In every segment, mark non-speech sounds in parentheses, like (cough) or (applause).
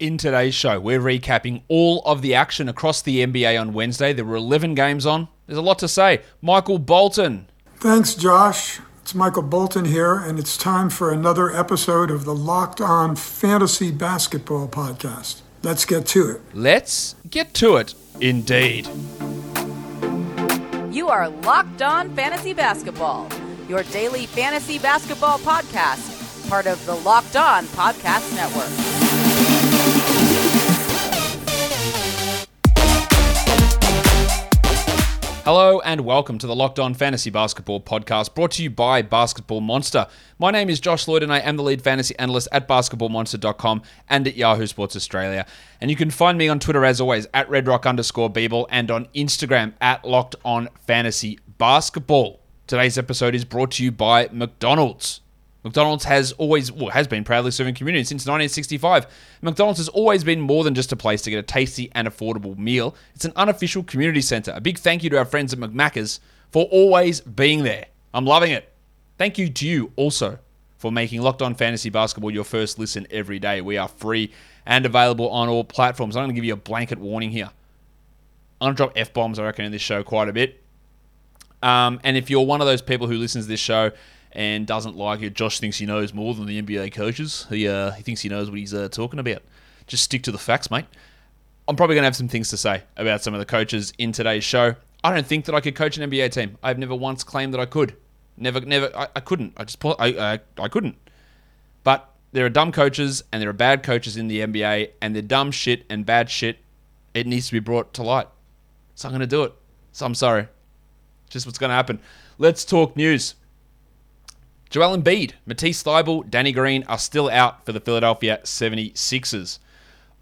In today's show, we're recapping all of the action across the NBA on Wednesday. There were 11 games on. There's a lot to say. Michael Bolton. Thanks, Josh. It's Michael Bolton here, and it's time for another episode of the Locked On Fantasy Basketball Podcast. Let's get to it. Let's get to it, indeed. You are Locked On Fantasy Basketball, your daily fantasy basketball podcast, part of the Locked On Podcast Network. Hello and welcome to the Locked On Fantasy Basketball podcast brought to you by Basketball Monster. My name is Josh Lloyd and I am the lead fantasy analyst at basketballmonster.com and at Yahoo Sports Australia. And you can find me on Twitter as always at redrock underscore Beeble and on Instagram at Locked On Fantasy Basketball. Today's episode is brought to you by McDonald's. McDonald's has always well, has been proudly serving community since 1965. McDonald's has always been more than just a place to get a tasty and affordable meal. It's an unofficial community center. A big thank you to our friends at McMaccas for always being there. I'm loving it. Thank you to you also for making Locked On Fantasy Basketball your first listen every day. We are free and available on all platforms. I'm going to give you a blanket warning here. I'm going to drop F bombs, I reckon, in this show quite a bit. Um, and if you're one of those people who listens to this show and doesn't like it. Josh thinks he knows more than the NBA coaches. He uh, he thinks he knows what he's uh, talking about. Just stick to the facts, mate. I'm probably going to have some things to say about some of the coaches in today's show. I don't think that I could coach an NBA team. I've never once claimed that I could. Never, never. I, I couldn't. I just, I, I, I couldn't. But there are dumb coaches and there are bad coaches in the NBA, and the dumb shit and bad shit. It needs to be brought to light. So I'm going to do it. So I'm sorry. Just what's going to happen. Let's talk news. Joel Embiid, Matisse Thybulle, Danny Green are still out for the Philadelphia 76ers.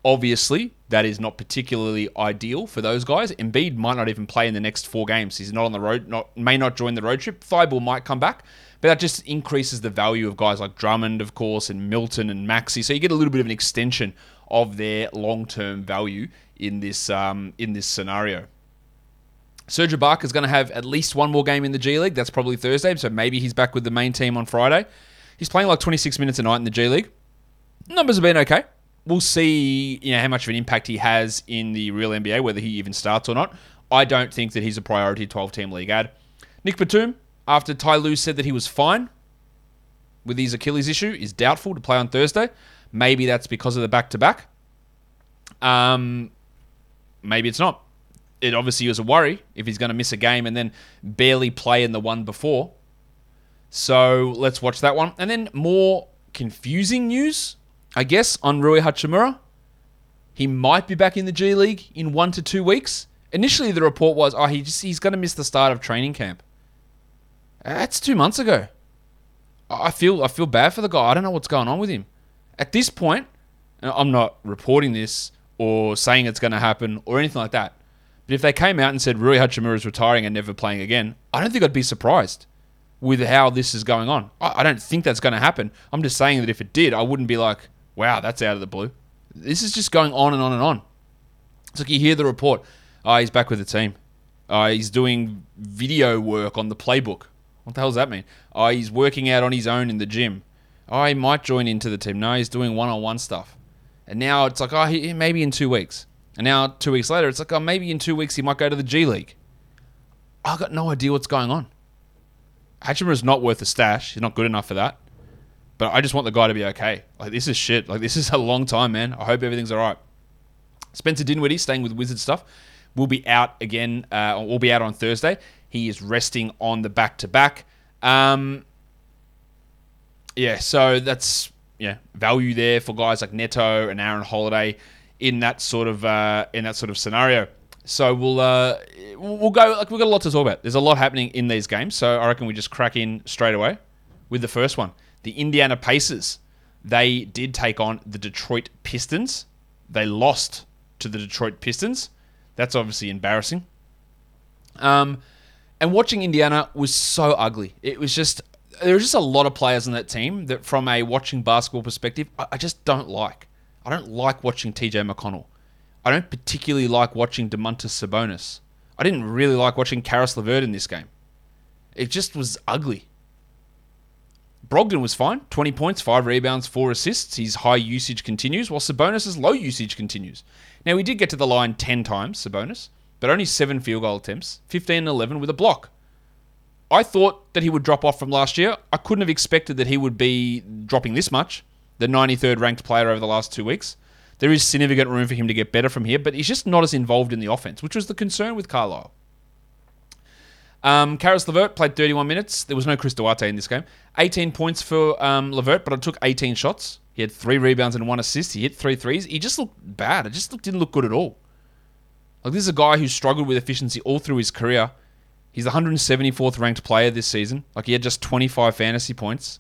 Obviously, that is not particularly ideal for those guys. Embiid might not even play in the next four games. He's not on the road, not may not join the road trip. Thybulle might come back, but that just increases the value of guys like Drummond, of course, and Milton and Maxey. So you get a little bit of an extension of their long-term value in this um, in this scenario. Serge Ibaka is going to have at least one more game in the G League. That's probably Thursday, so maybe he's back with the main team on Friday. He's playing like 26 minutes a night in the G League. Numbers have been okay. We'll see, you know, how much of an impact he has in the real NBA, whether he even starts or not. I don't think that he's a priority 12-team league ad. Nick Batum, after Ty Lue said that he was fine with his Achilles issue, is doubtful to play on Thursday. Maybe that's because of the back-to-back. Um, maybe it's not it obviously was a worry if he's going to miss a game and then barely play in the one before. So let's watch that one. And then more confusing news, I guess, on Rui Hachimura. He might be back in the G League in one to two weeks. Initially, the report was, oh, he just, he's going to miss the start of training camp. That's two months ago. I feel I feel bad for the guy. I don't know what's going on with him. At this point, I'm not reporting this or saying it's going to happen or anything like that. But if they came out and said Rui Hachimura is retiring and never playing again, I don't think I'd be surprised with how this is going on. I don't think that's going to happen. I'm just saying that if it did, I wouldn't be like, wow, that's out of the blue. This is just going on and on and on. It's like you hear the report, oh, he's back with the team. Oh, he's doing video work on the playbook. What the hell does that mean? Oh, he's working out on his own in the gym. Oh, he might join into the team. No, he's doing one on one stuff. And now it's like, oh, he, maybe in two weeks. And now, two weeks later, it's like, oh, maybe in two weeks he might go to the G League. I've got no idea what's going on. Hachimura is not worth a stash. He's not good enough for that. But I just want the guy to be okay. Like, this is shit. Like, this is (laughs) a long time, man. I hope everything's all right. Spencer Dinwiddie, staying with Wizard stuff, will be out again. Uh, will be out on Thursday. He is resting on the back to back. Yeah, so that's yeah value there for guys like Neto and Aaron Holiday in that sort of uh, in that sort of scenario. So we'll uh, we'll go like we've got a lot to talk about. There's a lot happening in these games, so I reckon we just crack in straight away with the first one. The Indiana Pacers. They did take on the Detroit Pistons. They lost to the Detroit Pistons. That's obviously embarrassing. Um, and watching Indiana was so ugly. It was just there was just a lot of players on that team that, from a watching basketball perspective, I, I just don't like. I don't like watching TJ McConnell. I don't particularly like watching Domantas Sabonis. I didn't really like watching Caris LeVert in this game. It just was ugly. Brogdon was fine. 20 points, 5 rebounds, 4 assists. His high usage continues, while Sabonis' low usage continues. Now, he did get to the line 10 times, Sabonis, but only 7 field goal attempts, 15 and 11 with a block. I thought that he would drop off from last year. I couldn't have expected that he would be dropping this much, the 93rd ranked player over the last two weeks. There is significant room for him to get better from here, but he's just not as involved in the offense, which was the concern with Carlisle. Um, Caris LeVert played 31 minutes. There was no Chris Duarte in this game. 18 points for um, LeVert, but it took 18 shots. He had three rebounds and one assist. He hit three threes. He just looked bad. It just looked, didn't look good at all. Like this is a guy who struggled with efficiency all through his career. He's the 174th ranked player this season. Like he had just 25 fantasy points.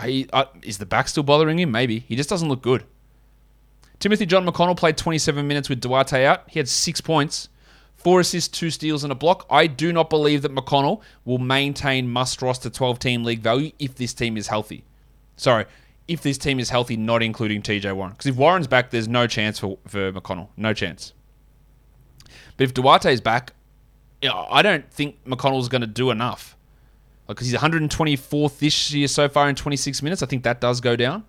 I, uh, is the back still bothering him? Maybe. He just doesn't look good. Timothy John McConnell played 27 minutes with Duarte out. He had six points, four assists, two steals, and a block. I do not believe that McConnell will maintain must roster 12 team league value if this team is healthy. Sorry, if this team is healthy, not including TJ Warren. Because if Warren's back, there's no chance for, for McConnell. No chance. But if Duarte's back, I don't think McConnell's going to do enough. Because he's 124th this year so far in 26 minutes. I think that does go down.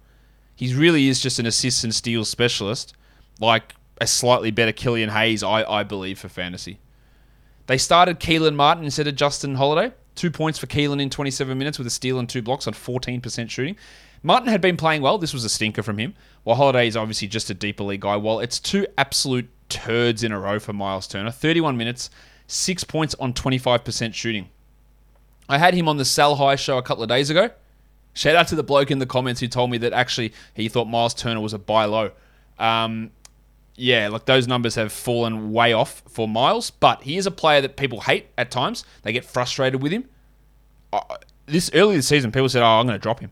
He really is just an assist and steals specialist, like a slightly better Killian Hayes, I, I believe, for fantasy. They started Kelan Martin instead of Justin Holiday. Two points for Kelan in 27 minutes with a steal and two blocks on 14% shooting. Martin had been playing well. This was a stinker from him. While Holiday is obviously just a deeper league guy. Well, it's two absolute turds in a row for Miles Turner. 31 minutes, six points on 25% shooting. I had him on the Sell High show a couple of days ago. Shout out to the bloke in the comments who told me that actually he thought Miles Turner was a buy low. Um, yeah, like those numbers have fallen way off for Miles, but he is a player that people hate at times. They get frustrated with him. This early this season, people said, "Oh, I'm going to drop him."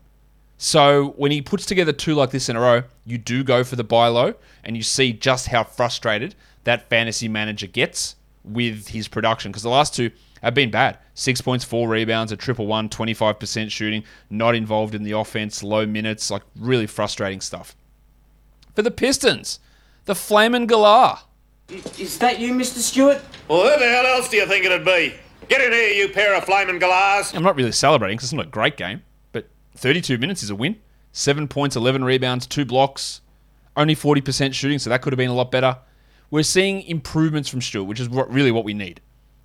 So when he puts together two like this in a row, you do go for the buy low, and you see just how frustrated that fantasy manager gets with his production because the last two have been bad. Six points, four rebounds, a triple one, 25% shooting, not involved in the offense, low minutes, like really frustrating stuff. For the Pistons, the Flamin' Galar. Is that you, Mr. Stewart? Well, who the hell else do you think it'd be? Get in here, you pair of flaming galahs. I'm not really celebrating because it's not a great game, but 32 minutes is a win. Seven points, 11 rebounds, two blocks, only 40% shooting, so that could have been a lot better. We're seeing improvements from Stewart, which is really what we need.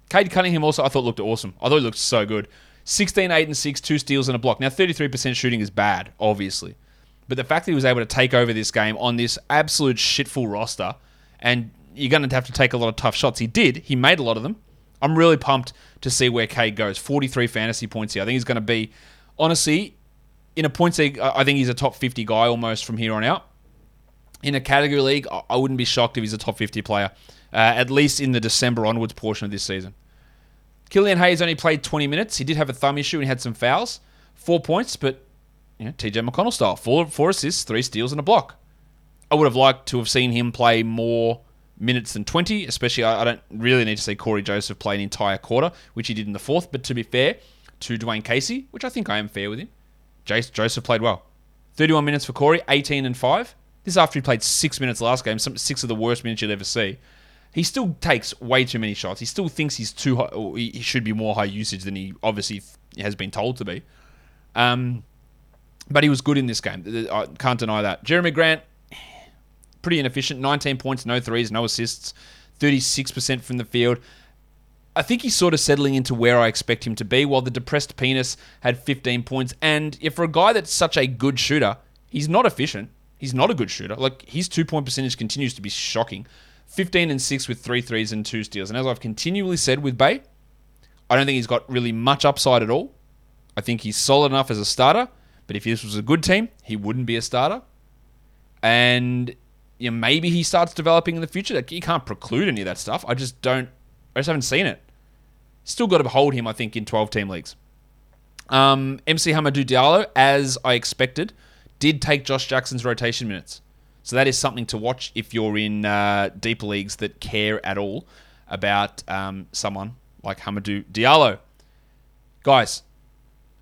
Cade Cunningham also I thought looked awesome. I thought he looked so good. 16, 8, and 6, two steals and a block. Now, 33% shooting is bad, obviously. But the fact that he was able to take over this game on this absolute shitful roster, and you're going to have to take a lot of tough shots. He did. He made a lot of them. I'm really pumped to see where Cade goes. 43 fantasy points here. I think he's going to be, honestly, in a points league, I think he's a top 50 guy almost from here on out. In a category league, I wouldn't be shocked if he's a top 50 player uh, at least in the December onwards portion of this season. Killian Hayes only played 20 minutes. He did have a thumb issue and he had some fouls. Four points, but you know, TJ McConnell style. Four, four assists, three steals, and a block. I would have liked to have seen him play more minutes than 20, especially I, I don't really need to see Cory Joseph play an entire quarter, which he did in the fourth. But to be fair to Dwane Casey, which I think I am fair with him, Jace, Joseph played well. 31 minutes for Cory, 18 and 5. This after he played six minutes last game, some, six of the worst minutes you'll ever see. He still takes way too many shots. He still thinks he's too high, or he should be more high usage than he obviously has been told to be. Um, but he was good in this game. I can't deny that. Jerami Grant, pretty inefficient. 19 points, no threes, no assists, 36% from the field. I think he's sort of settling into where I expect him to be, while the depressed penis had 15 points. And if for a guy that's such a good shooter, he's not efficient. He's not a good shooter. Like his two point percentage continues to be shocking. 15 and 6 with three threes and two steals. And as I've continually said with Bay, I don't think he's got really much upside at all. I think he's solid enough as a starter, but if this was a good team, he wouldn't be a starter. And you know, maybe he starts developing in the future. Like, you can't preclude any of that stuff. I just don't. I just haven't seen it. Still got to hold him, I think, in 12 team leagues. Um, MC Hamidou Diallo, as I expected, did take Josh Jackson's rotation minutes. So that is something to watch if you're in uh, deeper leagues that care at all about um, someone like Hamidou Diallo. Guys,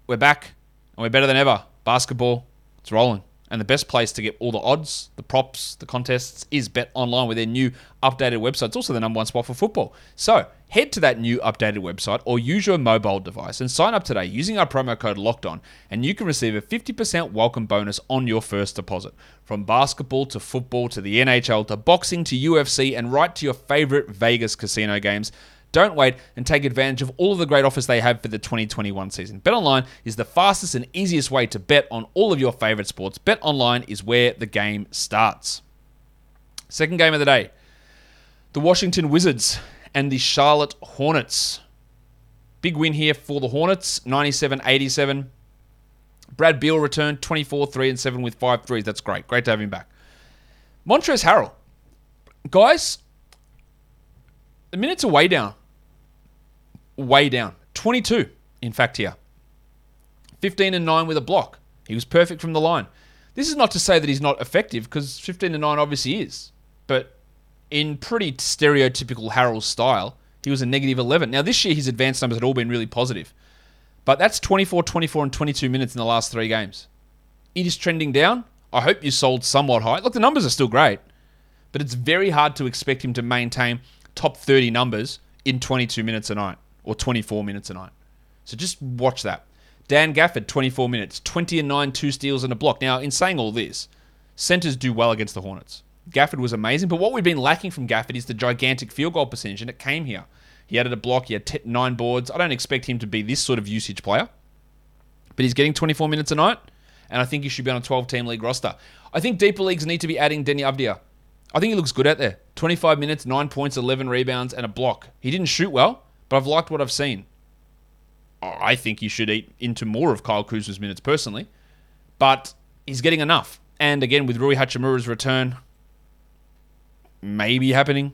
we're back and we're better than ever. Basketball, it's rolling. And the best place to get all the odds, the props, the contests is BetOnline with their new updated website. It's also the number one spot for football. So head to that new updated website or use your mobile device and sign up today using our promo code Locked On, and you can receive a 50% welcome bonus on your first deposit. From basketball to football to the NHL to boxing to UFC and right to your favorite Vegas casino games. Don't wait and take advantage of all of the great offers they have for the 2021 season. BetOnline is the fastest and easiest way to bet on all of your favorite sports. BetOnline is where the game starts. Second game of the day the Washington Wizards and the Charlotte Hornets. Big win here for the Hornets, 97 87. Brad Beal returned 24 3 and 7 with five threes. That's great. Great to have him back. Montrezl Harrell. Guys, the minutes are way down way down. 22, in fact, here. 15 and 9 with a block. He was perfect from the line. This is not to say that he's not effective, because 15 and 9 obviously is. But in pretty stereotypical Harrell style, he was a negative 11. Now, this year, his advanced numbers had all been really positive. But that's 24, 24, and 22 minutes in the last three games. It is trending down. I hope you sold somewhat high. Look, the numbers are still great, but it's very hard to expect him to maintain top 30 numbers in 22 minutes a night or 24 minutes a night. So just watch that. Dan Gafford, 24 minutes, 20 and 9, two steals and a block. Now, in saying all this, centers do well against the Hornets. Gafford was amazing, but what we've been lacking from Gafford is the gigantic field goal percentage, and it came here. He added a block, he had t- nine boards. I don't expect him to be this sort of usage player, but he's getting 24 minutes a night, and I think he should be on a 12 team league roster. I think deeper leagues need to be adding Deni Avdija. I think he looks good out there. 25 minutes, 9 points, 11 rebounds, and a block. He didn't shoot well, but I've liked what I've seen. I think he should eat into more of Kyle Kuzma's minutes personally, but he's getting enough. And again, with Rui Hachimura's return, maybe happening.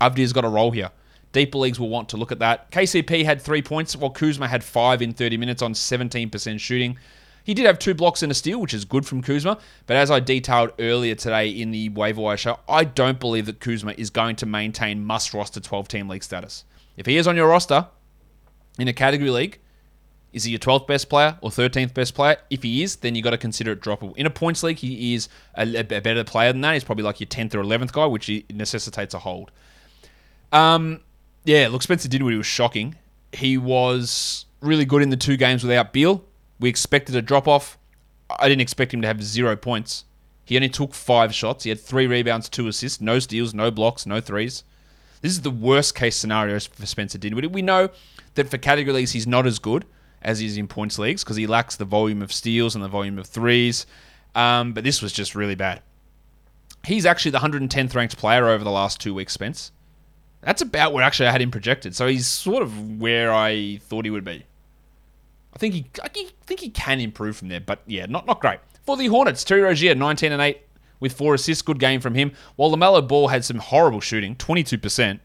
Avdija's got a role here. Deeper leagues will want to look at that. KCP had three points, while Kuzma had five in 30 minutes on 17% shooting. He did have two blocks and a steal, which is good from Kuzma. But as I detailed earlier today in the waiver wire show, I don't believe that Kuzma is going to maintain must roster 12 team league status. If he is on your roster in a category league, is he your 12th best player or 13th best player? If he is, then you got to consider it droppable. In a points league, he is a, a, better player than that. He's probably like your 10th or 11th guy, which necessitates a hold. Um, yeah, look, Spencer Dinwiddie was shocking. He was really good in the two games without Beal. We expected a drop off. I didn't expect him to have zero points. He only took five shots. He had three rebounds, two assists, no steals, no blocks, no threes. This is the worst case scenario for Spencer Dinwiddie. We know that for category leagues, he's not as good as he is in points leagues because he lacks the volume of steals and the volume of threes. Um, but this was just really bad. He's actually the 110th ranked player over the last two weeks, Spence. That's about where actually I had him projected. So he's sort of where I thought he would be. I think he, I think he can improve from there, but yeah, not not great. For the Hornets, Terry Rozier, 19 and 8 with four assists. Good game from him. While LaMelo Ball had some horrible shooting, 22%,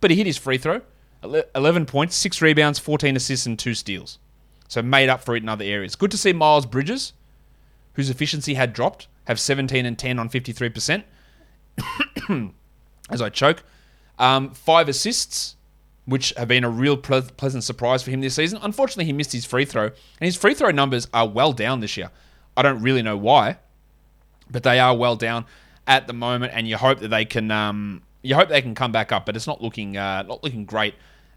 but he hit his free throw. 11 points, 6 rebounds, 14 assists, and 2 steals. So made up for it in other areas. Good to see Miles Bridges, whose efficiency had dropped, have 17 and 10 on 53%. (coughs) As I choke. Um, five assists, which have been a real ple- pleasant surprise for him this season. Unfortunately, he missed his free throw, and his free throw numbers are well down this year. I don't really know why but they are well down at the moment, and you hope that they can um, you hope they can come back up, but it's not looking uh, not looking great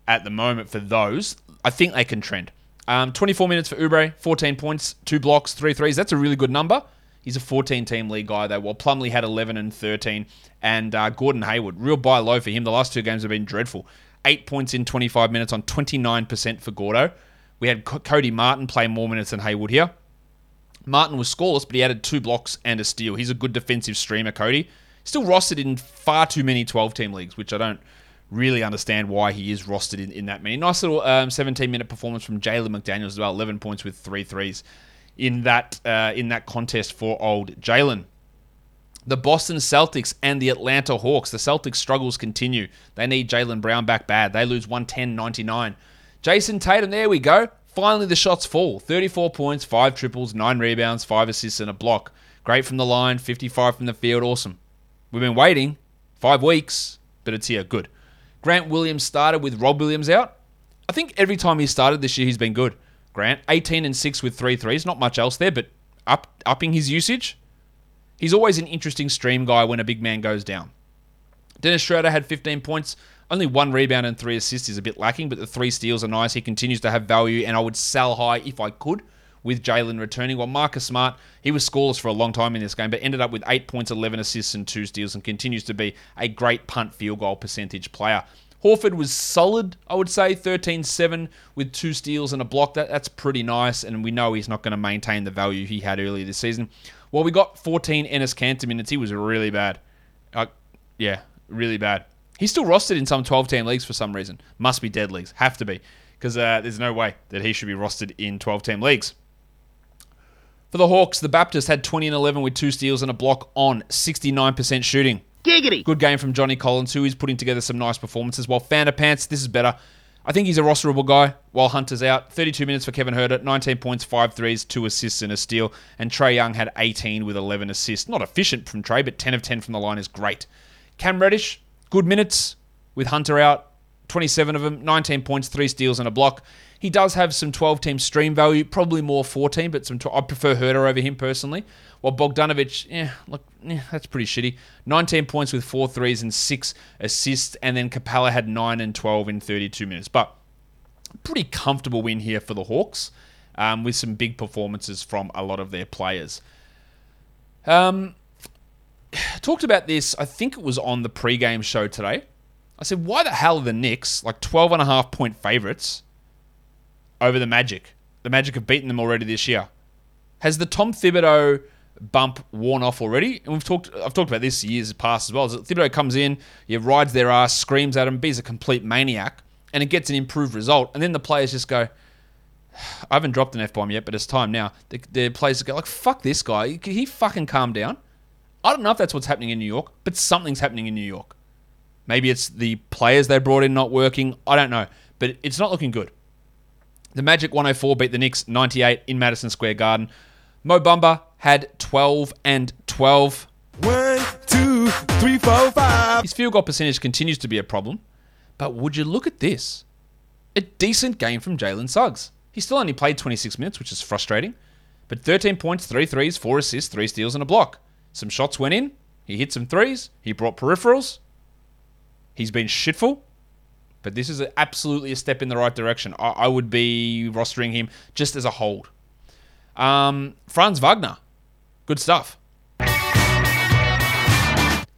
at the moment for those. I think they can trend. Um, 24 minutes for Oubre, 14 points, two blocks, three threes. That's a really good number. He's a 14 team league guy though. While Plumlee had 11 and 13, and uh, Gordon Hayward, real buy low for him. The last two games have been dreadful. Eight points in 25 minutes on 29% for Gordo. We had Cody Martin play more minutes than Hayward here. Martin was scoreless, but he added two blocks and a steal. He's a good defensive streamer, Cody. Still rostered in far too many 12 team leagues, which I don't really understand why he is rostered in, in that many. Nice little um, 17 minute performance from Jalen McDaniels as well, 11 points with three threes in that uh, in that contest for old Jalen. The Boston Celtics and the Atlanta Hawks. The Celtics struggles continue. They need Jaylen Brown back bad. They lose 110 99. Jayson Tatum, there we go. Finally, the shots fall 34 points, 5 triples, 9 rebounds, 5 assists, and a block. Great from the line, 55 from the field. Awesome. We've been waiting five weeks, but it's here. Good. Grant Williams started with Rob Williams out. I think every time he started this year, he's been good. Grant, 18 and 6 with three threes. Not much else there, but up upping his usage. He's always an interesting stream guy when a big man goes down. Dennis Schroeder had 15 points. Only one rebound and three assists is a bit lacking, but the three steals are nice. He continues to have value, and I would sell high if I could with Jalen returning. While Marcus Smart, he was scoreless for a long time in this game, but ended up with 8 points, 11 assists, and 2 steals, and continues to be a great punt field goal percentage player. Horford was solid, I would say, 13 7 with two steals and a block. That, that's pretty nice, and we know he's not going to maintain the value he had earlier this season. Well, we got 14 Enes Kanter minutes. He was really bad. Uh, yeah, really bad. He's still rostered in some 12 team leagues for some reason. Must be dead leagues. Have to be. Because uh, there's no way that he should be rostered in 12 team leagues. For the Hawks, the Baptist had 20 and 11 with two steals and a block on 69% shooting. Giggity. Good game from Johnny Collins, who is putting together some nice performances. While Fanta Pants, this is better. I think he's a rosterable guy while Hunter's out. 32 minutes for Kevin Huerter, 19 points, 5 threes, 2 assists, and a steal. And Trae Young had 18 with 11 assists. Not efficient from Trae, but 10 of 10 from the line is great. Cam Reddish, good minutes with Hunter out. 27 of them, 19 points, 3 steals, and a block. He does have some 12 team stream value, probably more 14, but some. Tw- I prefer Huerter over him personally. While Bogdanovich, yeah, look, yeah, that's pretty shitty. 19 points with four threes and six assists, and then Capela had 9 and 12 in 32 minutes. But pretty comfortable win here for the Hawks, um, with some big performances from a lot of their players. Um, (sighs) talked about this, I think it was on the pre-game show today. I said, why the hell are the Knicks like 12 and a half point favorites over the Magic? The Magic have beaten them already this year. Has the Tom Thibodeau bump worn off already? And we've talked, I've talked about this years past as well. Thibodeau comes in, he rides their ass, screams at them, be a complete maniac, and it gets an improved result. And then the players just go, I haven't dropped an F bomb yet, but it's time now. The, the players go like, "Fuck this guy! Can he fucking calm down?" I don't know if that's what's happening in New York, but something's happening in New York. Maybe it's the players they brought in not working. I don't know, but it's not looking good. The Magic 104 beat the Knicks 98 in Madison Square Garden. Mo Bamba had 12 and 12. One, two, three, four, five. His field goal percentage continues to be a problem, but would you look at this? A decent game from Jalen Suggs. He still only played 26 minutes, which is frustrating, but 13 points, 3 threes, 4 assists, 3 steals, and a block. Some shots went in. He hit some threes. He brought peripherals. He's been shitful, but this is absolutely a step in the right direction. I, I would be rostering him just as a hold. Um, Franz Wagner, good stuff.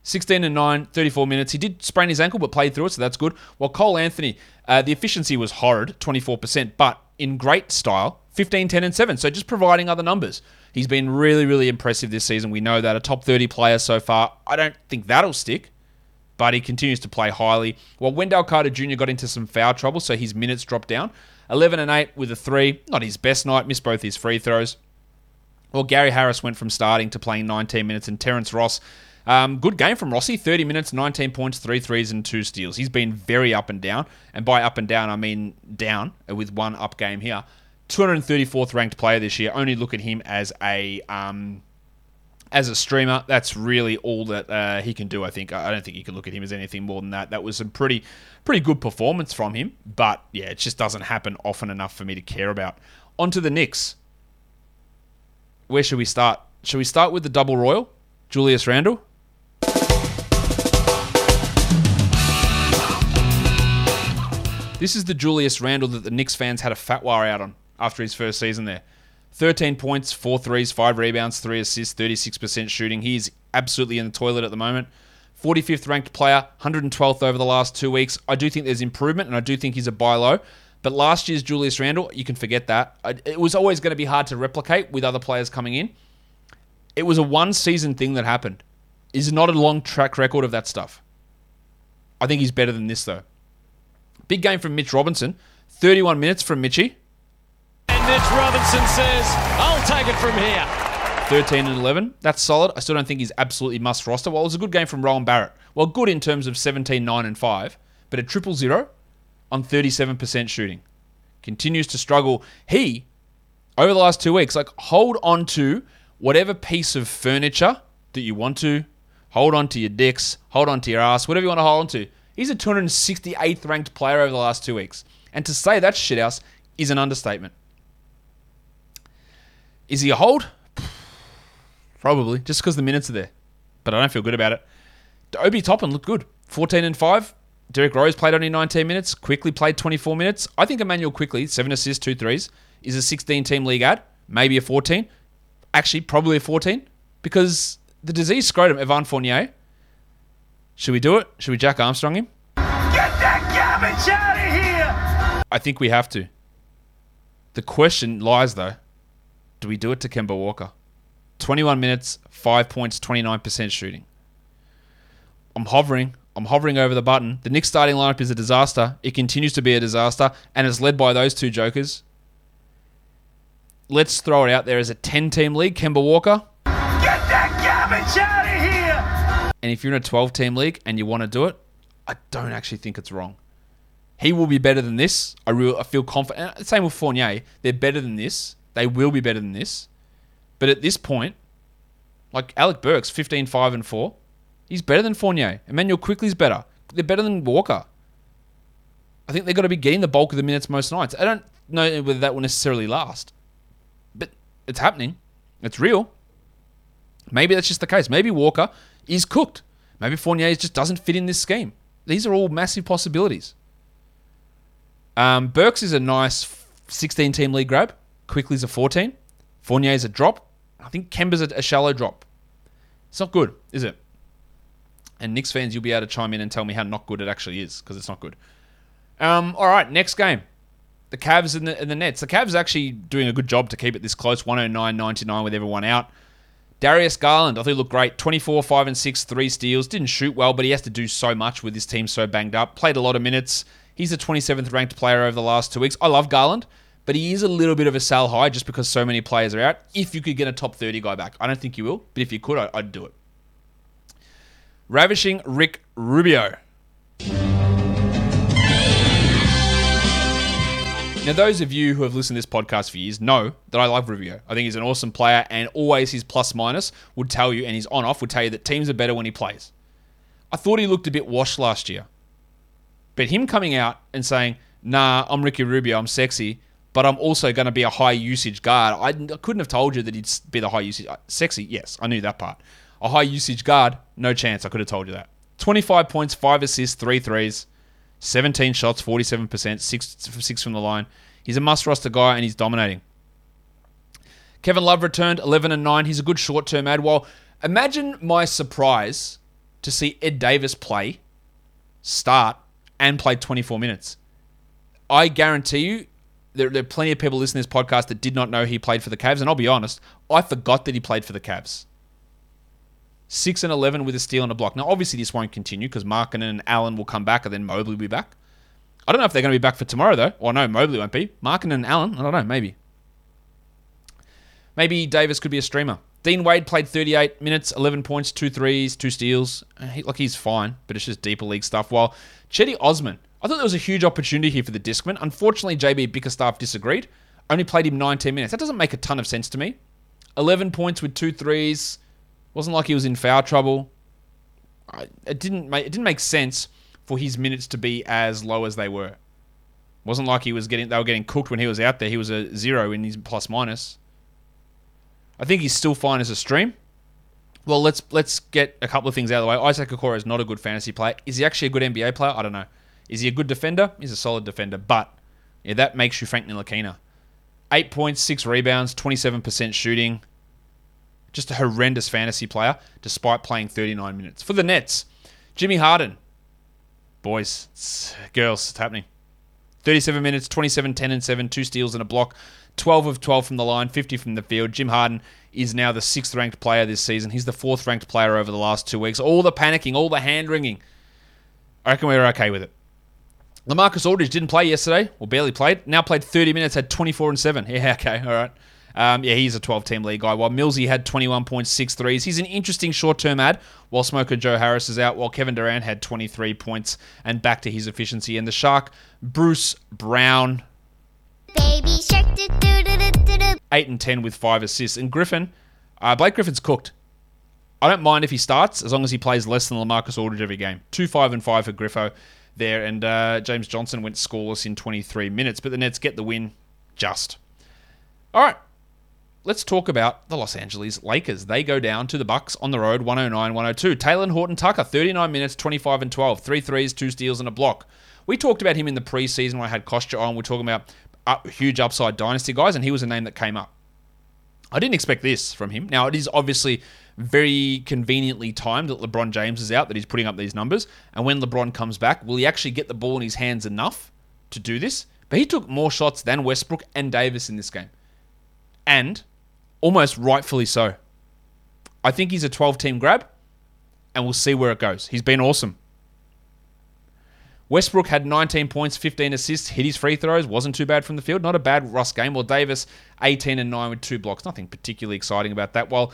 16 and 9, 34 minutes. He did sprain his ankle, but played through it, so that's good. While Cole Anthony, uh, the efficiency was horrid, 24%, but in great style, 15, 10, and 7. So just providing other numbers. He's been really, really impressive this season. We know that. A top 30 player so far. I don't think that'll stick, but he continues to play highly. Well, Wendell Carter Jr. got into some foul trouble, so his minutes dropped down. 11 and 8 with a 3. Not his best night, missed both his free throws. Well, Gary Harris went from starting to playing 19 minutes, and Terrence Ross, um, good game from Rossi, 30 minutes, 19 points, 3 threes, and 2 steals. He's been very up and down, and by up and down, I mean down with one up game here. 234th ranked player this year. Only look at him as a um, as a streamer. That's really all that uh, he can do. I think. I don't think you can look at him as anything more than that. That was a pretty pretty good performance from him, but yeah, it just doesn't happen often enough for me to care about. On to the Knicks. Where should we start? Should we start with the double royal, Julius Randle? This is the Julius Randle that the Knicks fans had a fat war out on after his first season there. 13 points, 4 threes, 5 rebounds, 3 assists, 36% shooting. He's absolutely in the toilet at the moment. 45th ranked player, 112th over the last two weeks. I do think there's improvement, and I do think he's a buy low. But last year's Julius Randle, you can forget that. It was always going to be hard to replicate with other players coming in. It was a one season thing that happened. Is not a long track record of that stuff. I think he's better than this, though. Big game from Mitch Robinson. 31 minutes from Mitchie. Mitch Robinson says, I'll take it from here. 13 and 11. That's solid. I still don't think he's absolutely must roster. Well, it was a good game from Rowan Barrett. Well, good in terms of 17, 9, and 5, but a triple zero on 37% shooting. Continues to struggle. He, over the last two weeks, like hold on to whatever piece of furniture that you want to. Hold on to your dicks. Hold on to your ass. Whatever you want to hold on to. He's a 268th ranked player over the last two weeks. And to say that's shithouse is an understatement. Is he a hold? Probably just because the minutes are there, but I don't feel good about it. Obi Toppin looked good, 14 and five. Derrick Rose played only 19 minutes. Quickley played 24 minutes. I think Immanuel Quickley, seven assists, two threes, is a 16 team league ad, maybe a 14. Actually, probably a 14 because the disease scrotum, Evan Fournier. Should we do it? Should we Jack Armstrong him? Get that garbage out of here! I think we have to. The question lies though do we do it to Kemba Walker? 21 minutes, 5 points, 29% shooting. I'm hovering. I'm hovering over the button. The Knicks starting lineup is a disaster. It continues to be a disaster, and it's led by those two jokers. Let's throw it out there as a 10 team league, Kemba Walker. Get that garbage out of here! And if you're in a 12 team league and you want to do it, I don't actually think it's wrong. He will be better than this. I, real, I feel confident. Same with Fournier. They're better than this. They will be better than this. But at this point, like Alec Burks, 15, 5, and 4, he's better than Fournier. Immanuel Quickley's better. They're better than Walker. I think they've got to be getting the bulk of the minutes most nights. I don't know whether that will necessarily last. But it's happening. It's real. Maybe that's just the case. Maybe Walker is cooked. Maybe Fournier just doesn't fit in this scheme. These are all massive possibilities. Um, Burks is a nice 16 team league grab. Quickley's a 14. Fournier's a drop. I think Kemba's a, a shallow drop. It's not good, is it? And Knicks fans, you'll be able to chime in and tell me how not good it actually is, because it's not good. Um, all right, next game. The Cavs and the, and the Nets. The Cavs are actually doing a good job to keep it this close, 109-99 with everyone out. Darius Garland, I think looked great. 24, 5 and 6, 3 steals. Didn't shoot well, but he has to do so much with his team so banged up. Played a lot of minutes. He's the 27th ranked player over the last two weeks. I love Garland, but he is a little bit of a sell high just because so many players are out. If you could get a top 30 guy back, I don't think you will, but if you could, I- I'd do it. Ravishing Rick Rubio. Now, those of you who have listened to this podcast for years know that I love Rubio. I think he's an awesome player, and always his plus minus would tell you, and his on off would tell you that teams are better when he plays. I thought he looked a bit washed last year. But him coming out and saying, nah, I'm Ricky Rubio, I'm sexy, but I'm also going to be a high usage guard. I, I couldn't have told you that he'd be the high usage. uh, Sexy, yes, I knew that part. A high usage guard, no chance. I could have told you that. 25 points, 5 assists, 3 threes, 17 shots, 47%, 6, 6 from the line. He's a must roster guy and he's dominating. Kevin Love returned 11 and 9. He's a good short term ad. Well, imagine my surprise to see Ed Davis play, start, and play 24 minutes. I guarantee you, there, there are plenty of people listening to this podcast that did not know he played for the Cavs. And I'll be honest, I forgot that he played for the Cavs. 6 and 11 with a steal and a block. Now, obviously, this won't continue because Markkanen and Allen will come back and then Mobley will be back. I don't know if they're going to be back for tomorrow, though. Or no, Mobley won't be. Markkanen and Allen, I don't know, maybe. Maybe Davis could be a streamer. Dean Wade played 38 minutes, 11 points, two threes, two steals. Uh, He, like he's fine, but it's just deeper league stuff. While Cedi Osman, I thought there was a huge opportunity here for the Discman. Unfortunately, JB Bickerstaff disagreed. Only played him 19 minutes. That doesn't make a ton of sense to me. 11 points with two threes. Wasn't like he was in foul trouble. It didn't make it didn't make sense for his minutes to be as low as they were. Wasn't like he was getting they were getting cooked when he was out there. He was a zero in his plus minus. I think he's still fine as a stream. Well, let's let's get a couple of things out of the way. Isaac Okoro is not a good fantasy player. Is he actually a good NBA player? I don't know. Is he a good defender? He's a solid defender, but yeah, that makes you Frank Ntilikina. Eight points, six rebounds, twenty-seven percent shooting. Just a horrendous fantasy player, despite playing 39 minutes. For the Nets, Jimmy Harden. Boys, girls, it's happening. 37 minutes, 27, 10 and 7, two steals and a block, 12 of 12 from the line, 50 from the field. Jim Harden is now the sixth ranked player this season. He's the fourth ranked player over the last two weeks. All the panicking, all the hand wringing. I reckon we're okay with it. LaMarcus Aldridge didn't play yesterday, or barely played. Now played 30 minutes, had 24 and 7. (laughs) Yeah, okay, all right. Um, yeah, he's a 12 team league guy. While Millsy had 21.6 threes. He's an interesting short term ad while Smoker Joe Harris is out, while Kevin Durant had 23 points and back to his efficiency. And the Shark, Bruce Brown, shark do do do do do do. 8 and 10 with 5 assists. And Griffin, uh, Blake Griffin's cooked. I don't mind if he starts as long as he plays less than LaMarcus Aldridge every game. 2 5 and 5 for Griffo there. And uh, James Johnson went scoreless in 23 minutes. But the Nets get the win just. All right. let's talk about the Los Angeles Lakers. They go down to the Bucks on the road, 109-102. Talen Horton Tucker, 39 minutes, 25 and 12, three threes, two steals, and a block. We talked about him in the preseason when I had Kostya on. We're talking about uh, huge upside dynasty guys, and he was a name that came up. I didn't expect this from him. Now, it is obviously very conveniently timed that LeBron James is out, that he's putting up these numbers. And when LeBron comes back, will he actually get the ball in his hands enough to do this? But he took more shots than Westbrook and Davis in this game. And almost rightfully so. I think he's a 12 team grab, and we'll see where it goes. He's been awesome. Westbrook had 19 points, 15 assists, hit his free throws, wasn't too bad from the field. Not a bad Russ game. Well, Davis, 18 and 9 with two blocks. Nothing particularly exciting about that. Well,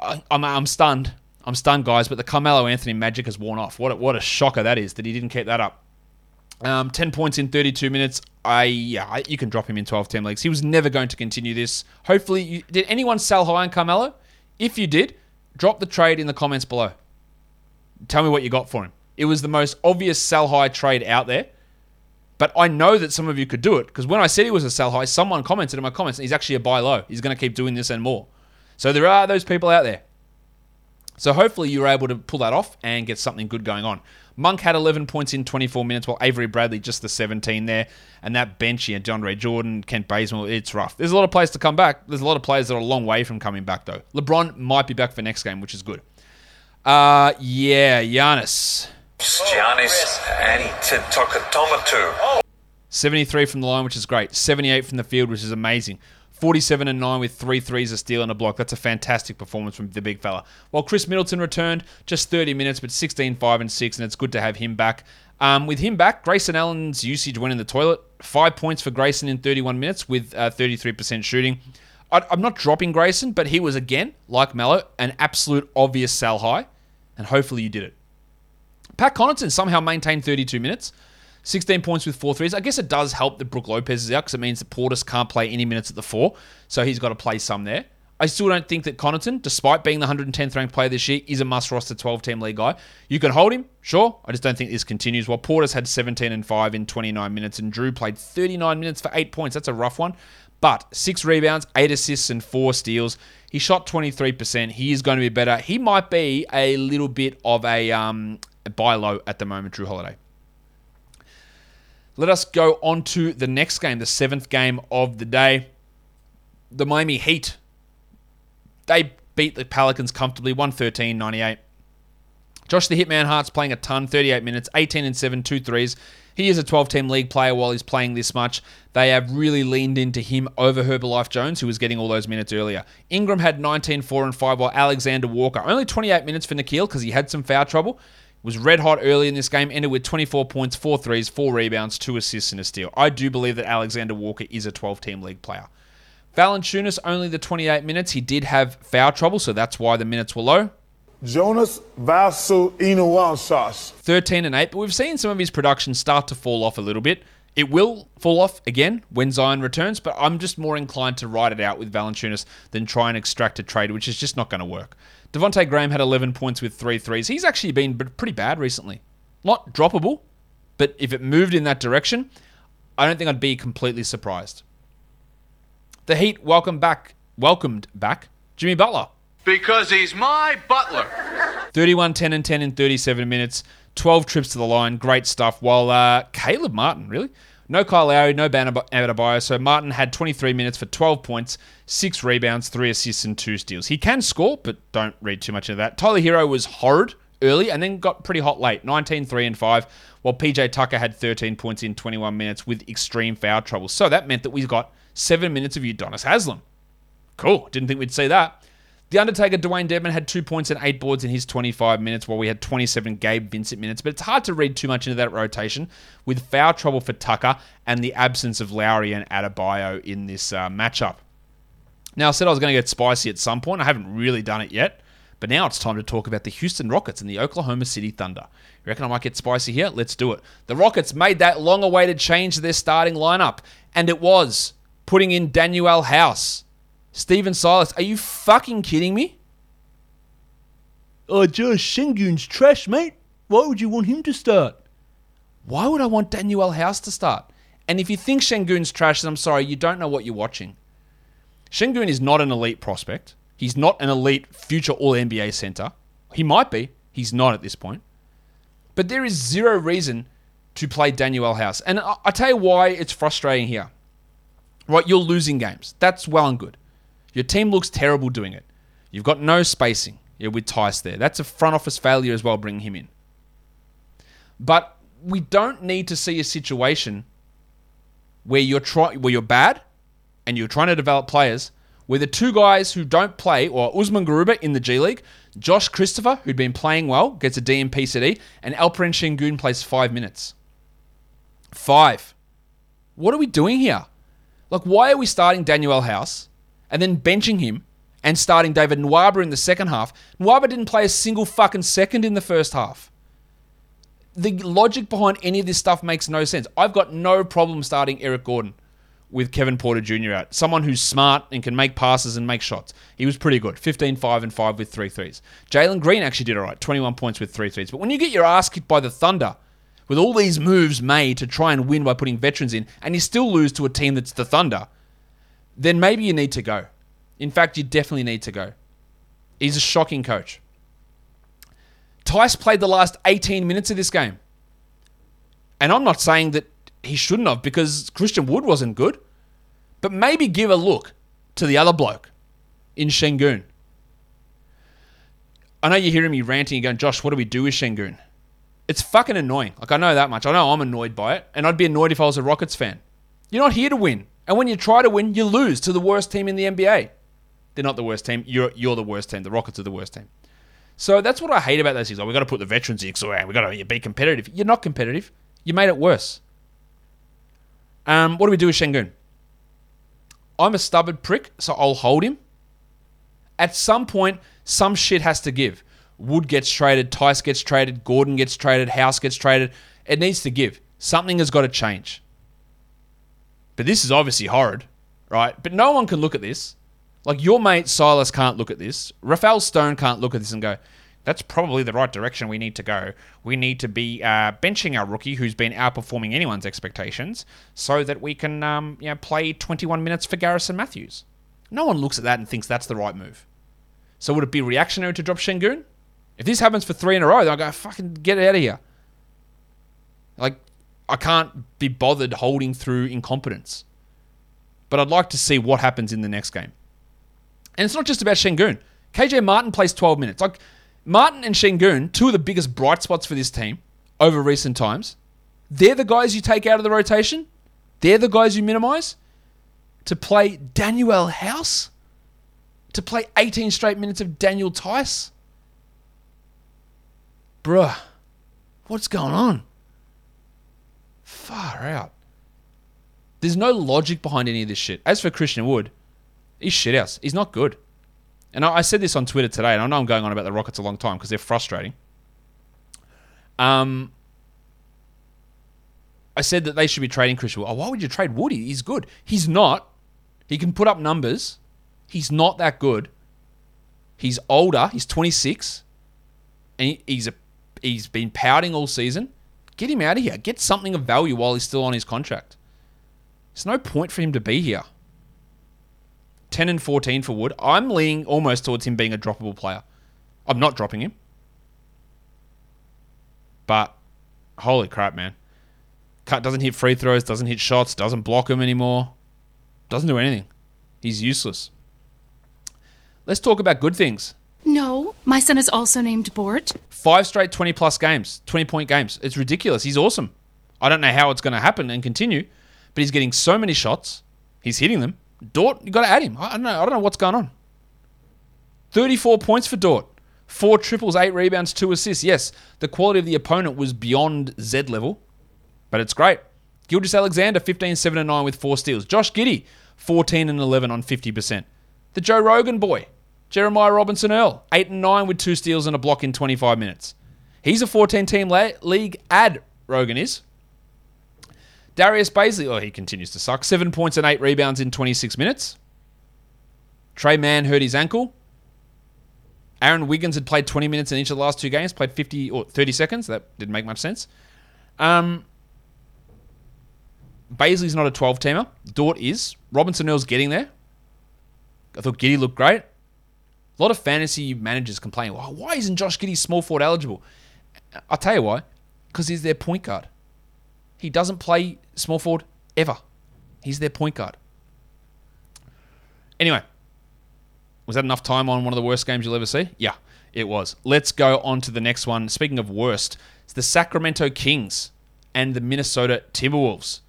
I- I'm, I'm stunned. I'm stunned, guys, but the Carmelo Anthony magic has worn off. What a, what a shocker that is that he didn't keep that up. Um, 10 points in 32 minutes. I yeah, I, you can drop him in 12 team leagues. He was never going to continue this. Hopefully, you, did anyone sell high on Carmelo? If you did, drop the trade in the comments below. Tell me what you got for him. It was the most obvious sell high trade out there. But I know that some of you could do it because when I said he was a sell high, someone commented in my comments he's actually a buy low. He's going to keep doing this and more. So there are those people out there. So hopefully you were able to pull that off and get something good going on. Monk had 11 points in 24 minutes, while Avery Bradley just the 17 there. And that bench here, DeAndre Jordan, Kent Bazemore, it's rough. There's a lot of players to come back. There's a lot of players that are a long way from coming back, though. LeBron might be back for next game, which is good. Uh, yeah, Giannis. Giannis Antetokounmpo. 73 from the line, which is great. 78 from the field, which is amazing. 47 and 9 with three threes, a steal, and a block. That's a fantastic performance from the big fella. While Khris Middleton returned, just 30 minutes, but 16, 5, and 6, and it's good to have him back. Um, with him back, Grayson Allen's usage went in the toilet. Five points for Grayson in 31 minutes with uh, 33% shooting. I, I'm not dropping Grayson, but he was, again, like Melo, an absolute obvious sell high, and hopefully you did it. Pat Connaughton somehow maintained 32 minutes. 16 points with four threes. I guess it does help that Brook Lopez is out because it means that Portis can't play any minutes at the four, so he's got to play some there. I still don't think that Connaughton, despite being the 110th ranked player this year, is a must roster 12 team league guy. You can hold him, sure. I just don't think this continues. While Portis had 17 and 5 in 29 minutes, and Drew played 39 minutes for eight points. That's a rough one. But six rebounds, eight assists, and four steals. He shot 23%. He is going to be better. He might be a little bit of a, um, a buy low at the moment, Drew Holiday. Let us go on to the next game, the seventh game of the day. The Miami Heat. They beat the Pelicans comfortably, 113 98. Josh the Hitman Hart's playing a ton, 38 minutes, 18 and 7, two threes. He is a 12 team league player while he's playing this much. They have really leaned into him over Herbalife Jones, who was getting all those minutes earlier. Ingram had 19, 4 and 5, while Alexander Walker, only 28 minutes for Nickeil because he had some foul trouble was red hot early in this game, ended with 24 points, 4 threes, 4 rebounds, 2 assists, and a steal. I do believe that Alexander Walker is a 12 team league player. Valanciunas only the 28 minutes. He did have foul trouble, so that's why the minutes were low. Jonas Vasu Inuwansas. 13 and 8, but we've seen some of his production start to fall off a little bit. It will fall off again when Zion returns, but I'm just more inclined to ride it out with Valanciunas than try and extract a trade, which is just not going to work. Devonte Graham had 11 points with three threes. He's actually been pretty bad recently. Not droppable, but if it moved in that direction, I don't think I'd be completely surprised. The Heat welcome back, welcomed back Jimmy Butler. Because he's my butler. 31, 10, and 10 in 37 minutes. 12 trips to the line. Great stuff. While uh, Caleb Martin, really? No Kyle Lowry, no Bam Adebayo. So Martin had 23 minutes for 12 points, 6 rebounds, 3 assists, and 2 steals. He can score, but don't read too much into that. Tyler Herro was horrid early and then got pretty hot late 19, 3, and 5. While PJ Tucker had 13 points in 21 minutes with extreme foul trouble. So that meant that we got 7 minutes of Udonis Haslam. Cool. Didn't think we'd see that. The Undertaker, Dewayne Dedmon, had two points and eight boards in his 25 minutes, while we had 27 Gabe Vincent minutes. But it's hard to read too much into that rotation with foul trouble for Tucker and the absence of Lowry and Adebayo in this uh, matchup. Now, I said I was going to get spicy at some point. I haven't really done it yet. But now it's time to talk about the Houston Rockets and the Oklahoma City Thunder. You reckon I might get spicy here? Let's do it. The Rockets made that long awaited change to their starting lineup, and it was putting in Danuel House. Stephen Silas, are you fucking kidding me? Oh, Josh Sengun's trash, mate. Why would you want him to start? Why would I want Danuel House to start? And if you think Sengun's trash, then I'm sorry, you don't know what you're watching. Sengun is not an elite prospect. He's not an elite future All NBA center. He might be. He's not at this point. But there is zero reason to play Danuel House. And I, I tell you why it's frustrating here. Right, you're losing games. That's well and good. Your team looks terrible doing it. You've got no spacing yeah, with Tice there. That's a front office failure as well, bringing him in. But we don't need to see a situation where you're try- where you're bad and you're trying to develop players where the two guys who don't play, or Usman Garuba in the G League, Josh Christopher, who'd been playing well, gets a DNP-CD, and Alperen Sengun plays five minutes. Five. What are we doing here? Like, why are we starting Danuel House and then benching him and starting David Nwaba in the second half? Nwaba didn't play a single fucking second in the first half. The logic behind any of this stuff makes no sense. I've got no problem starting Eric Gordon with Kevin Porter Jr. out. Someone who's smart and can make passes and make shots. He was pretty good. 15, 5, and 5 with three threes. Jalen Green actually did all right. 21 points with three threes. But when you get your ass kicked by the Thunder with all these moves made to try and win by putting veterans in, and you still lose to a team that's the Thunder, then maybe you need to go. In fact, you definitely need to go. He's a shocking coach. Tice played the last 18 minutes of this game. And I'm not saying that he shouldn't have because Christian Wood wasn't good. But maybe give a look to the other bloke in Sengun. I know you're hearing me ranting and going, Josh, what do we do with Sengun? It's fucking annoying. Like, I know that much. I know I'm annoyed by it. And I'd be annoyed if I was a Rockets fan. You're not here to win. And when you try to win, you lose to the worst team in the NBA. They're not the worst team. You're, you're the worst team. The Rockets are the worst team. So that's what I hate about those things. Like, we've got to put the veterans in. We've got to be competitive. You're not competitive. You made it worse. Um, what do we do with Sengun? I'm a stubborn prick, so I'll hold him. At some point, some shit has to give. Wood gets traded, Tice gets traded, Gordon gets traded, House gets traded. It needs to give. Something has got to change. But this is obviously horrid, right? But no one can look at this. Like your mate Silas can't look at this. Rafael Stone can't look at this and go, that's probably the right direction we need to go. We need to be uh, benching our rookie who's been outperforming anyone's expectations so that we can um, you know, play 21 minutes for Garrison Matthews. No one looks at that and thinks that's the right move. So would it be reactionary to drop Sengun? If this happens for three in a row, then I go, fucking get out of here. Like, I can't be bothered holding through incompetence. But I'd like to see what happens in the next game. And it's not just about Sengun. KJ Martin plays 12 minutes. Like, Martin and Sengun, two of the biggest bright spots for this team over recent times, they're the guys you take out of the rotation. They're the guys you minimize. To play Danuel House? To play 18 straight minutes of Daniel Tice? Bruh, what's going on? Far out. There's no logic behind any of this shit. As for Christian Wood, he's shit house. He's not good. And I, said this on Twitter today, and I know I'm going on about the Rockets a long time because they're frustrating. Um, I said that they should be trading Christian Wood. Oh, why would you trade Woody? He's good. He's not. He can put up numbers. He's not that good. He's older. He's 26, and he, he's a he's been pouting all season. Get him out of here. Get something of value while he's still on his contract. There's no point for him to be here. 10 and 14 for Wood. I'm leaning almost towards him being a droppable player. I'm not dropping him. But holy crap, man. Cut doesn't hit free throws, doesn't hit shots, doesn't block them anymore. Doesn't do anything. He's useless. Let's talk about good things. No, my son is also named Bort. Five straight 20 plus games, 20 point games. It's ridiculous. He's awesome. I don't know how it's going to happen and continue, but he's getting so many shots. He's hitting them. Dort, you got to add him. I don't know. I don't know what's going on. 34 points for Dort. Four triples, eight rebounds, two assists. Yes, the quality of the opponent was beyond Z level, but it's great. Gilgeous-Alexander, 15, 7, and 9 with four steals. Josh Giddey, 14 and 11 on 50%. The Joe Rogan boy, Jeremiah Robinson Earl, 8 and 9 with two steals and a block in 25 minutes. He's a 14 team la- league ad, Rogan is. Darius Bazley, oh, he continues to suck. Seven points and eight rebounds in 26 minutes. Tre Mann hurt his ankle. Aaron Wiggins had played 20 minutes in each of the last two games, played 50 or 30 seconds. That didn't make much sense. Um, Bazley's not a 12 teamer. Dort is. Robinson Earl's getting there. I thought Giddey looked great. A lot of fantasy managers complain, well, why isn't Josh Giddey small forward eligible? I'll tell you why. Because he's their point guard. He doesn't play small forward ever. He's their point guard. Anyway, was that enough time on one of the worst games you'll ever see? Yeah, it was. Let's go on to the next one. Speaking of worst, it's the Sacramento Kings and the Minnesota Timberwolves.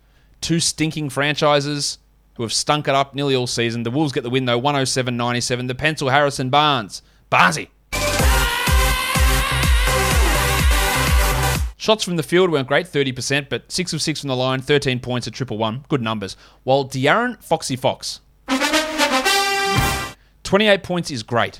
Two stinking franchises who have stunk it up nearly all season. The Wolves get the win though, 107 97. The pencil Harrison Barnes. Barnesy. Shots from the field weren't great, 30%, but 6 of 6 from the line, 13 points, a triple one. Good numbers. While De'Aaron Foxy Fox, 28 points is great.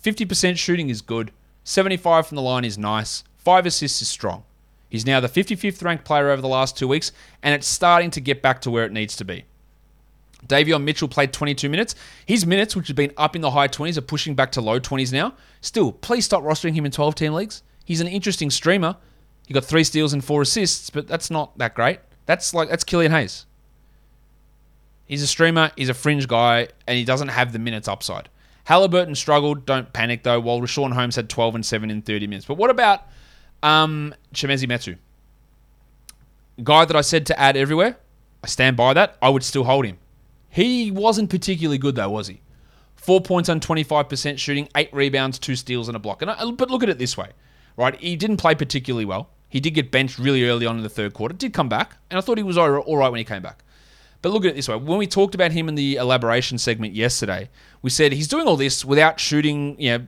50% shooting is good. 75 from the line is nice. 5 assists is strong. He's now the 55th ranked player over the last two weeks, and it's starting to get back to where it needs to be. Davion Mitchell played 22 minutes. His minutes, which have been up in the high 20s, are pushing back to low 20s now. Still, please stop rostering him in 12 team leagues. He's an interesting streamer. He got three steals and four assists, but that's not that great. That's like that's Killian Hayes. He's a streamer, he's a fringe guy, and he doesn't have the minutes upside. Halliburton struggled. Don't panic though. While Richaun Holmes had 12 and 7 in 30 minutes. But what about um, Chimezie Metu? Guy that I said to add everywhere. I stand by that. I would still hold him. He wasn't particularly good though, was he? Four points on 25% shooting, eight rebounds, two steals, and a block. And I, but look at it this way, right? He didn't play particularly well. He did get benched really early on in the third quarter. Did come back, and I thought he was all right when he came back. But look at it this way: when we talked about him in the elaboration segment yesterday, we said he's doing all this without shooting, you know,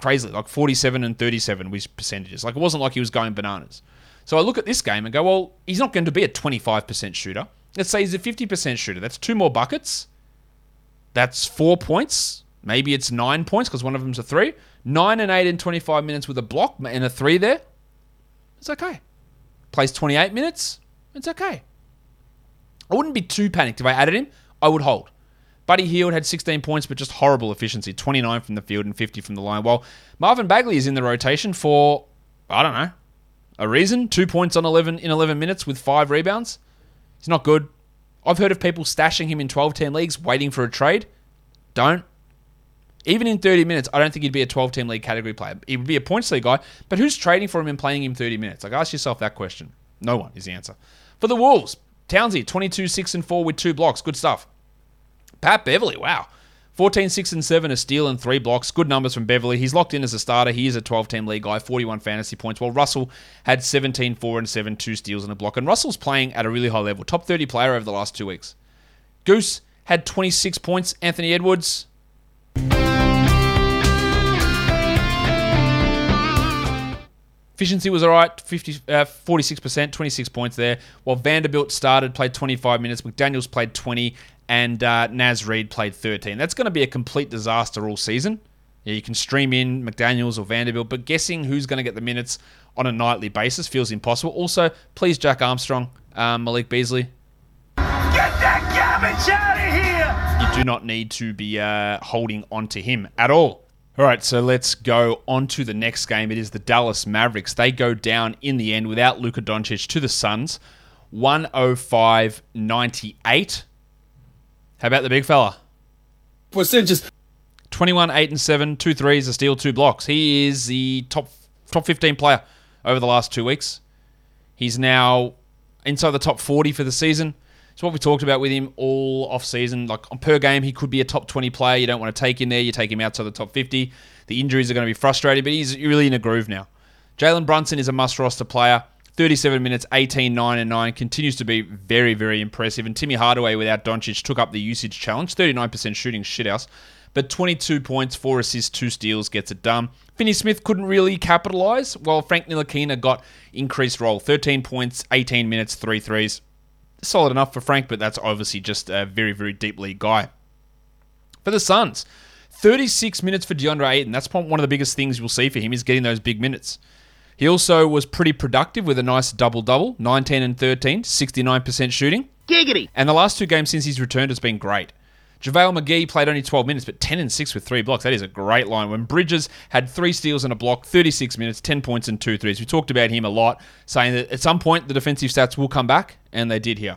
crazily, like 47 and 37 with percentages. Like it wasn't like he was going bananas. So I look at this game and go, well, he's not going to be a 25% shooter. Let's say he's a 50% shooter. That's two more buckets. That's four points. Maybe it's nine points because one of them's a three. Nine and eight in 25 minutes with a block and a three there. It's okay. Plays 28 minutes. It's okay. I wouldn't be too panicked if I added him. I would hold. Buddy Hield had 16 points, but just horrible efficiency 29 from the field and 50 from the line. While Marvin Bagley is in the rotation for, I don't know, a reason. Two points on 11 in 11 minutes with five rebounds. He's not good. I've heard of people stashing him in 12 team leagues waiting for a trade. Don't. Even in 30 minutes, I don't think he'd be a 12 team league category player. He would be a points league guy, but who's trading for him and playing him 30 minutes? Like, ask yourself that question. No one is the answer. For the Wolves, Townsy, 22, 6, and 4 with two blocks. Good stuff. Pat Beverley, wow. 14, 6, and 7, a steal and three blocks. Good numbers from Beverley. He's locked in as a starter. He is a 12 team league guy, 41 fantasy points. While Russell had 17, 4, and 7, two steals and a block. And Russell's playing at a really high level. Top 30 player over the last two weeks. Goose had 26 points. Anthony Edwards. Efficiency was all right, 50, uh, 46%, 26 points there. While Vanderbilt started, played 25 minutes. McDaniels played 20, and uh, Naz Reid played 13. That's going to be a complete disaster all season. Yeah, you can stream in McDaniels or Vanderbilt, but guessing who's going to get the minutes on a nightly basis feels impossible. Also, please, Jack Armstrong, um, Malik Beasley. Get that garbage out of here! You do not need to be uh, holding on to him at all. All right, so let's go on to the next game. It is the Dallas Mavericks. They go down in the end without Luka Doncic to the Suns, 105 98. How about the big fella? Percentages. 21, 8, and 7, two threes, a steal, two blocks. He is the top top 15 player over the last two weeks. He's now inside the top 40 for the season. It's what we talked about with him all off season. Like on per game, he could be a top 20 player. You don't want to take him there. You take him outside the top 50. The injuries are going to be frustrating, but he's really in a groove now. Jalen Brunson is a must roster player. 37 minutes, 18, 9, and 9. Continues to be very, very impressive. And Timmy Hardaway without Doncic took up the usage challenge. 39% shooting shithouse. But 22 points, 4 assists, 2 steals gets it done. Finney Smith couldn't really capitalize, while Frank Ntilikina got increased role. 13 points, 18 minutes, 3 threes solid enough for Frank, but that's obviously just a very, very deep league guy. For the Suns, 36 minutes for DeAndre Ayton. That's one of the biggest things you'll see for him is getting those big minutes. He also was pretty productive with a nice double double 19 and 13, 69% shooting. Giggity! And the last two games since he's returned has been great. JaVale McGee played only 12 minutes, but 10 and 6 with three blocks. That is a great line. When Bridges had three steals and a block, 36 minutes, 10 points and two threes. We talked about him a lot, saying that at some point the defensive stats will come back, and they did here.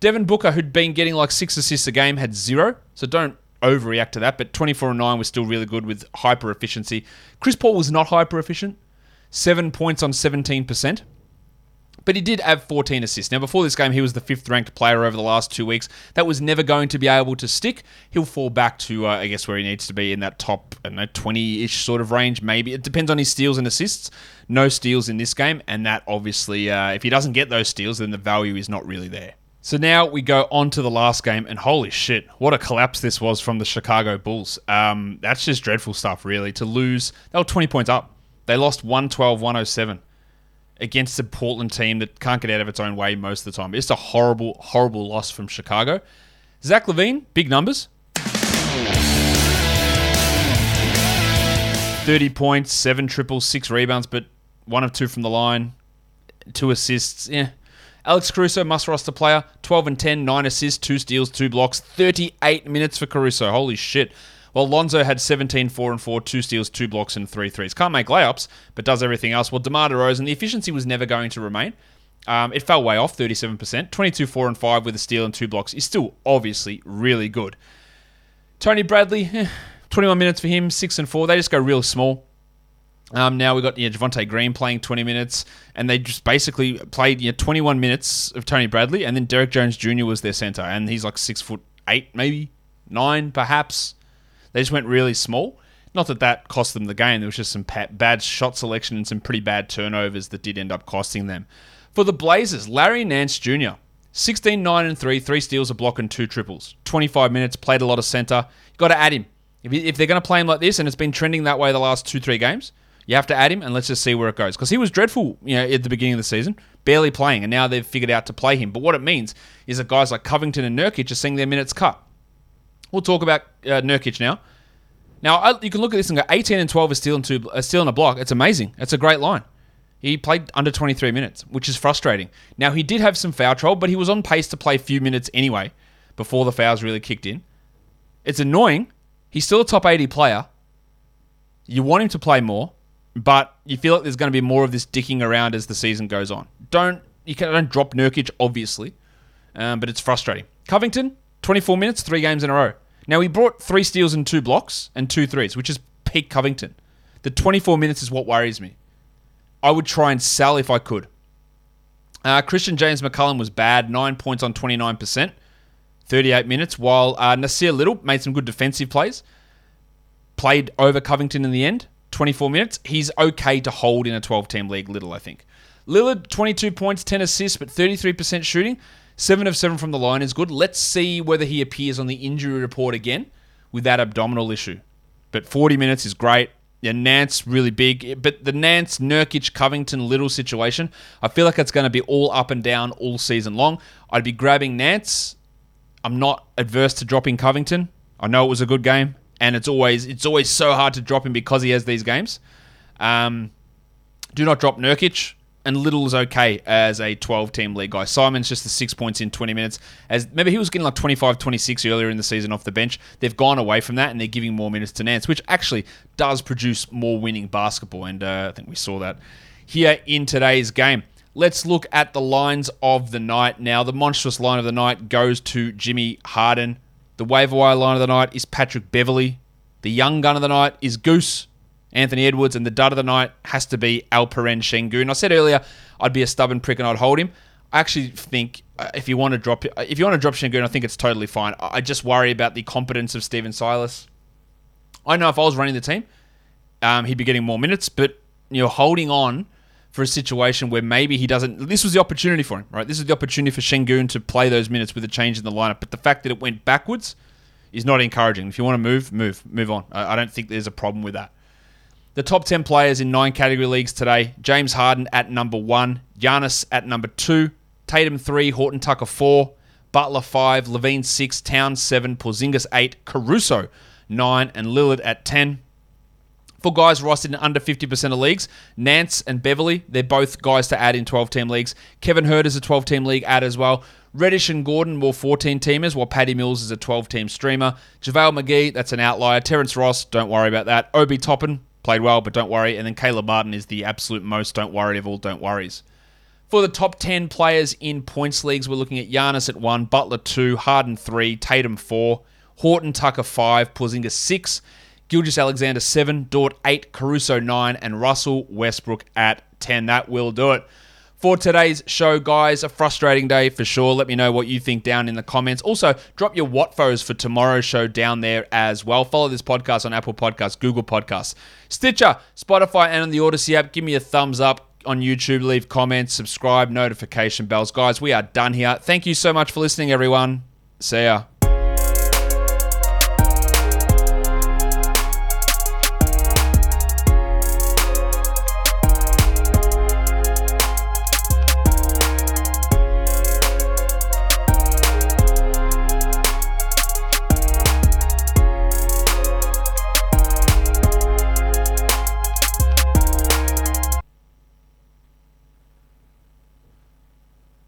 Devin Booker, who'd been getting like six assists a game, had zero. So don't overreact to that, but 24 and 9 was still really good with hyper efficiency. Chris Paul was not hyper efficient, seven points on 17%. But he did have 14 assists. Now, before this game, he was the fifth ranked player over the last two weeks. That was never going to be able to stick. He'll fall back to, uh, I guess, where he needs to be in that top, I know, 20 ish sort of range, maybe. It depends on his steals and assists. No steals in this game. And that obviously, uh, if he doesn't get those steals, then the value is not really there. So now we go on to the last game, and holy shit, what a collapse this was from the Chicago Bulls. Um, that's just dreadful stuff, really. To lose, they were 20 points up. They lost 112 107 against a Portland team that can't get out of its own way most of the time. It's a horrible, horrible loss from Chicago. Zach LaVine, big numbers. 30 points, 7 triples, 6 rebounds, but 1 of 2 from the line, 2 assists. Yeah. Alex Caruso, must roster player, 12 and 10, 9 assists, 2 steals, 2 blocks, 38 minutes for Caruso. Holy shit. Well, Lonzo had 17, 4 and 4, 2 steals, 2 blocks, and 3 threes. Can't make layups, but does everything else. Well, DeMar DeRozan, the efficiency was never going to remain. Um, it fell way off, 37%. 22, 4 and 5 with a steal and 2 blocks is still obviously really good. Tony Bradley, eh, 21 minutes for him, 6 and 4. They just go real small. Um, now we've got you know, Javonte Green playing 20 minutes, and they just basically played you know, 21 minutes of Tony Bradley, and then Derrick Jones Jr. was their center, and he's like six foot eight, maybe nine, perhaps. They just went really small. Not that that cost them the game. There was just some bad shot selection and some pretty bad turnovers that did end up costing them. For the Blazers, Larry Nance Jr. 16, 9, and 3, three steals, a block, and two triples. 25 minutes, played a lot of center. You've got to add him. If, they're going to play him like this, and it's been trending that way the last two, three games, you have to add him, and let's just see where it goes. Because he was dreadful, you know, at the beginning of the season, barely playing, and now they've figured out to play him. But what it means is that guys like Covington and Nurkic are seeing their minutes cut. We'll talk about uh, Nurkic now. Now I, you can look at this and go 18 and 12 is still in two, uh, in a block. It's amazing. It's a great line. He played under 23 minutes, which is frustrating. Now he did have some foul trouble, but he was on pace to play a few minutes anyway before the fouls really kicked in. It's annoying. He's still a top 80 player. You want him to play more, but you feel like there's going to be more of this dicking around as the season goes on. Don't you can, don't drop Nurkic, obviously, um, but it's frustrating. Covington, 24 minutes, three games in a row. Now he brought three steals and two blocks and two threes, which is peak Covington. The 24 minutes is what worries me. I would try and sell if I could. Uh, Christian James McCollum was bad, nine points on 29%, 38 minutes, while uh, Nassir Little made some good defensive plays. Played over Covington in the end, 24 minutes. He's okay to hold in a 12 team league, Little, I think. Lillard, 22 points, 10 assists, but 33% shooting. 7 of 7 from the line is good. Let's see whether he appears on the injury report again with that abdominal issue. But 40 minutes is great. Yeah, Nance really big, but the Nance, Nurkic, Covington, Little situation, I feel like it's going to be all up and down all season long. I'd be grabbing Nance. I'm not adverse to dropping Covington. I know it was a good game, and it's always it's always so hard to drop him because he has these games. Um, do not drop Nurkic and Little is okay as a 12 team league guy. Simons just the six points in 20 minutes. As maybe he was getting like 25, 26 earlier in the season off the bench. They've gone away from that and they're giving more minutes to Nance, which actually does produce more winning basketball. And uh, I think we saw that here in today's game. Let's look at the lines of the night now. The monstrous line of the night goes to Jimmy Harden. The waiver wire line of the night is Patrick Beverley. The young gun of the night is Goose. Anthony Edwards, and the dud of the night has to be Alperen Sengun. I said earlier I'd be a stubborn prick and I'd hold him. I actually think uh, if you want to drop if you want to drop Sengun, I think it's totally fine. I just worry about the competence of Stephen Silas. I know if I was running the team, um, he'd be getting more minutes, but you know, holding on for a situation where maybe he doesn't. This was the opportunity for him, right? This is the opportunity for Sengun to play those minutes with a change in the lineup. But the fact that it went backwards is not encouraging. If you want to move, move, move on. I don't think there's a problem with that. The top 10 players in nine category leagues today James Harden at number one, Giannis at number two, Tatum three, Horton Tucker four, Butler five, LaVine six, Towns seven, Porzingis eight, Caruso nine, and Lillard at 10. For guys rostered in under 50% of leagues, Nance and Beverley, they're both guys to add in 12 team leagues. Kevin Huerter is a 12 team league add as well. Reddish and Gordon more 14 teamers, while Patty Mills is a 12 team streamer. JaVale McGee, that's an outlier. Terrence Ross, don't worry about that. Obi Toppin, played well, but don't worry. And then Caleb Martin is the absolute most don't worry of all don't worries. For the top 10 players in points leagues, we're looking at Giannis at 1, Butler 2, Harden 3, Tatum 4, Horton Tucker 5, Porzingis 6, Gilgeous Alexander 7, Dort 8, Caruso 9, and Russell Westbrook at 10. That will do it. For today's show, guys, a frustrating day for sure. Let me know what you think down in the comments. Also, drop your Watfos for tomorrow's show down there as well. Follow this podcast on Apple Podcasts, Google Podcasts, Stitcher, Spotify, and on the Odyssey app. Give me a thumbs up on YouTube, leave comments, subscribe, notification bells. Guys, we are done here. Thank you so much for listening, everyone. See ya.